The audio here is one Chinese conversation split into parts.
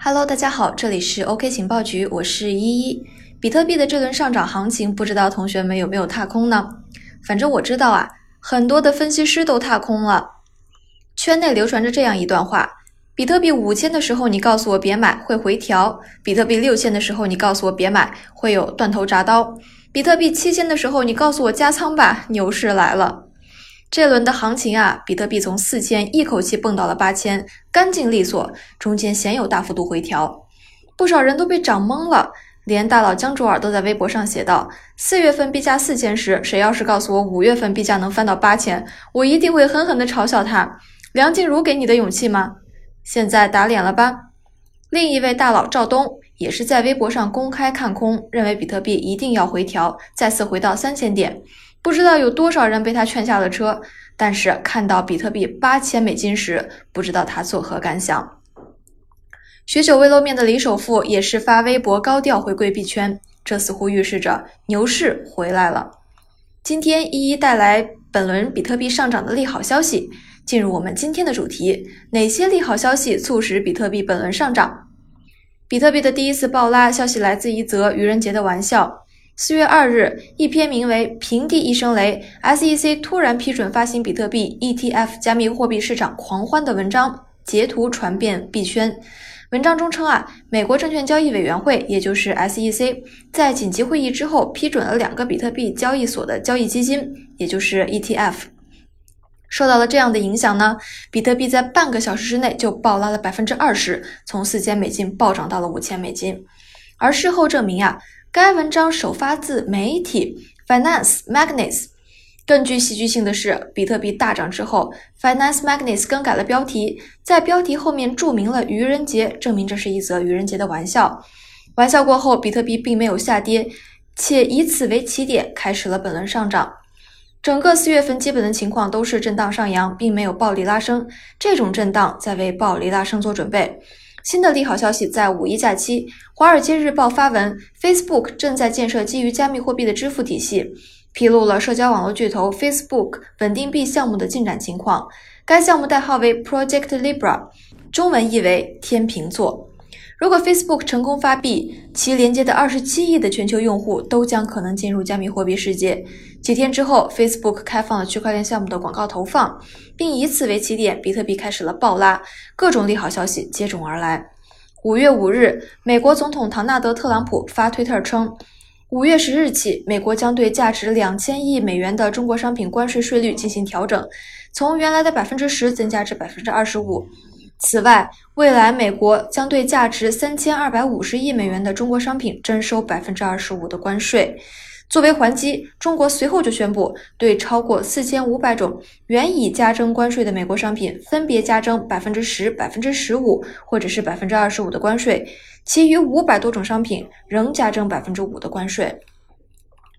Hello，大家好，这里是 OK 情报局，我是依依。比特币的这轮上涨行情，不知道同学们有没有踏空呢？反正我知道啊，很多的分析师都踏空了。圈内流传着这样一段话：比特币五千的时候，你告诉我别买，会回调；比特币六千的时候，你告诉我别买，会有断头铡刀；比特币七千的时候，你告诉我加仓吧，牛市来了。这轮的行情啊，比特币从四千一口气蹦到了八千，干净利索，中间鲜有大幅度回调，不少人都被涨懵了。连大佬江卓尔都在微博上写道：“四月份币价四千时，谁要是告诉我五月份币价能翻到八千，我一定会狠狠地嘲笑他。”梁静茹给你的勇气吗？现在打脸了吧？另一位大佬赵东也是在微博上公开看空，认为比特币一定要回调，再次回到三千点。不知道有多少人被他劝下了车，但是看到比特币八千美金时，不知道他作何感想。许久未露面的李首富也是发微博高调回归币圈，这似乎预示着牛市回来了。今天一一带来本轮比特币上涨的利好消息。进入我们今天的主题，哪些利好消息促使比特币本轮上涨？比特币的第一次暴拉消息来自一则愚人节的玩笑。四月二日，一篇名为《平地一声雷：SEC 突然批准发行比特币 ETF，加密货币市场狂欢》的文章截图传遍币圈。文章中称啊，美国证券交易委员会，也就是 SEC，在紧急会议之后批准了两个比特币交易所的交易基金，也就是 ETF。受到了这样的影响呢，比特币在半个小时之内就暴拉了百分之二十，从四千美金暴涨到了五千美金。而事后证明啊。该文章首发自媒体 Finance Magnates。更具戏剧性的是，比特币大涨之后，Finance Magnates 更改了标题，在标题后面注明了愚人节，证明这是一则愚人节的玩笑。玩笑过后，比特币并没有下跌，且以此为起点开始了本轮上涨。整个四月份基本的情况都是震荡上扬，并没有暴力拉升。这种震荡在为暴力拉升做准备。新的利好消息在五一假期，《华尔街日报》发文，Facebook 正在建设基于加密货币的支付体系，披露了社交网络巨头 Facebook 稳定币项目的进展情况。该项目代号为 Project Libra，中文译为天平座。如果 Facebook 成功发币，其连接的二十七亿的全球用户都将可能进入加密货币世界。几天之后，Facebook 开放了区块链项目的广告投放，并以此为起点，比特币开始了暴拉，各种利好消息接踵而来。五月五日，美国总统唐纳德·特朗普发推特称，五月十日起，美国将对价值两千亿美元的中国商品关税税率进行调整，从原来的百分之十增加至百分之二十五。此外，未来美国将对价值三千二百五十亿美元的中国商品征收百分之二十五的关税。作为还击，中国随后就宣布对超过四千五百种原已加征关税的美国商品，分别加征百分之十、百分之十五或者是百分之二十五的关税，其余五百多种商品仍加征百分之五的关税。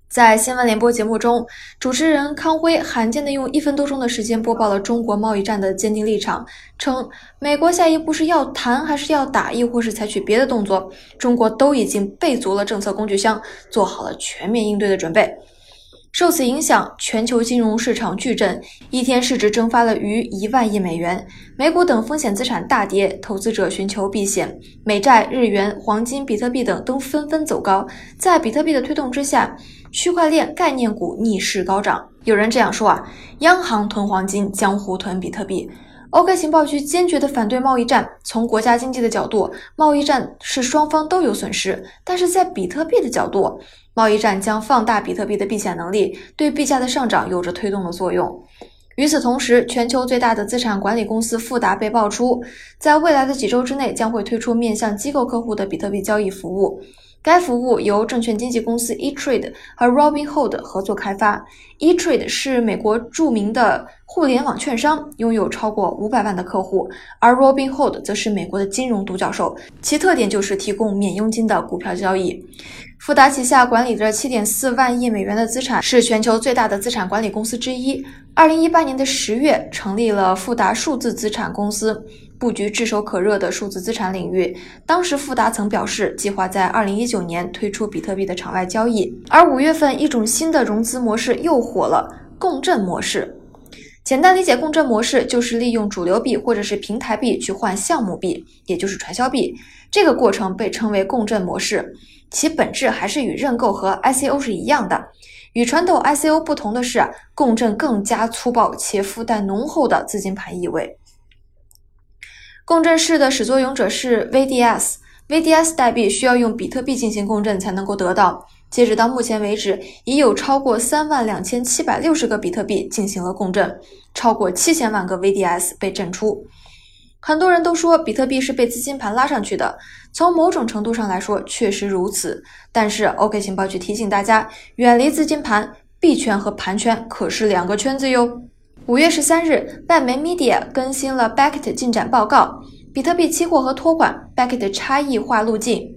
在新闻联播节目中，主持人康辉罕见地用一分多钟的时间播报了中国贸易战的坚定立场，称美国下一步是要谈还是要打，亦或是采取别的动作，中国都已经备足了政策工具箱，做好了全面应对的准备。受此影响，全球金融市场巨震，一天市值蒸发了逾一万亿美元，美股等风险资产大跌，投资者寻求避险，美债、日元、黄金、比特币等都纷纷走高。在比特币的推动之下，区块链概念股逆势高涨。有人这样说啊，央行囤黄金，江湖囤比特币。OK 情报局坚决地反对贸易战。从国家经济的角度，贸易战是双方都有损失；但是在比特币的角度，贸易战将放大比特币的避险能力，对币价的上涨有着推动的作用。与此同时，全球最大的资产管理公司富达被爆出，在未来的几周之内将会推出面向机构客户的比特币交易服务。该服务由证券经纪公司 eTrade 和 Robinhood 合作开发。eTrade 是美国著名的互联网券商，拥有超过五百万的客户，而 Robinhood 则是美国的金融独角兽，其特点就是提供免佣金的股票交易。富达旗下管理着七点四万亿美元的资产，是全球最大的资产管理公司之一。二零一八年的十月，成立了富达数字资产公司。布局炙手可热的数字资产领域。当时富达曾表示，计划在二零一九年推出比特币的场外交易。而五月份，一种新的融资模式又火了——共振模式。简单理解，共振模式就是利用主流币或者是平台币去换项目币，也就是传销币。这个过程被称为共振模式，其本质还是与认购和 ICO 是一样的。与传统 ICO 不同的是，共振更加粗暴且附带浓厚的资金盘意味。共振式的始作俑者是 VDS，VDS 代币需要用比特币进行共振才能够得到。截止到目前为止，已有超过三万两千七百六十个比特币进行了共振，超过七千万个 VDS 被震出。很多人都说比特币是被资金盘拉上去的，从某种程度上来说确实如此。但是 OK 情报局提醒大家，远离资金盘，币圈和盘圈可是两个圈子哟。五月十三日，外媒 Media 更新了 b a c k e t 进展报告，比特币期货和托管 b a c k e t 差异化路径。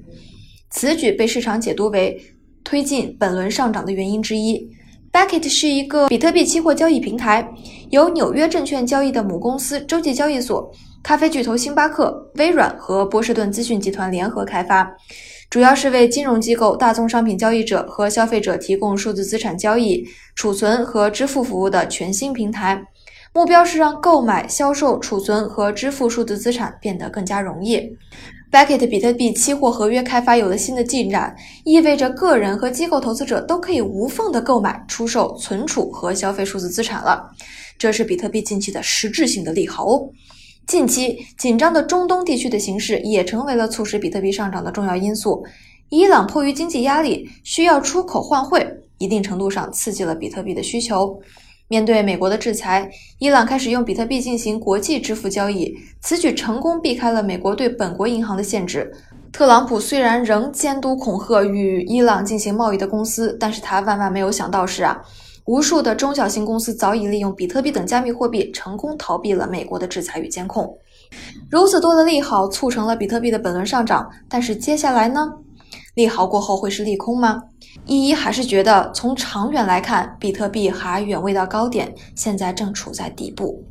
此举被市场解读为。推进本轮上涨的原因之一 b a c k e t 是一个比特币期货交易平台，由纽约证券交易的母公司洲际交易所、咖啡巨头星巴克、微软和波士顿资讯集团联合开发，主要是为金融机构、大宗商品交易者和消费者提供数字资产交易、储存和支付服务的全新平台。目标是让购买、销售、储存和支付数字资产变得更加容易。B a c k e t 比特币期货合约开发有了新的进展，意味着个人和机构投资者都可以无缝的购买、出售、存储和消费数字资产了。这是比特币近期的实质性的利好。近期紧张的中东地区的形势也成为了促使比特币上涨的重要因素。伊朗迫于经济压力，需要出口换汇，一定程度上刺激了比特币的需求。面对美国的制裁，伊朗开始用比特币进行国际支付交易，此举成功避开了美国对本国银行的限制。特朗普虽然仍监督恐吓与伊朗进行贸易的公司，但是他万万没有想到是啊，无数的中小型公司早已利用比特币等加密货币成功逃避了美国的制裁与监控。如此多的利好促成了比特币的本轮上涨，但是接下来呢？利好过后会是利空吗？依依还是觉得从长远来看，比特币还远未到高点，现在正处在底部。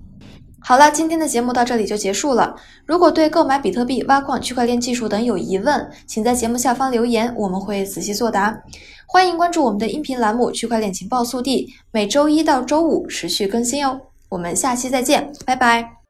好了，今天的节目到这里就结束了。如果对购买比特币、挖矿、区块链技术等有疑问，请在节目下方留言，我们会仔细作答。欢迎关注我们的音频栏目《区块链情报速递》，每周一到周五持续更新哦。我们下期再见，拜拜。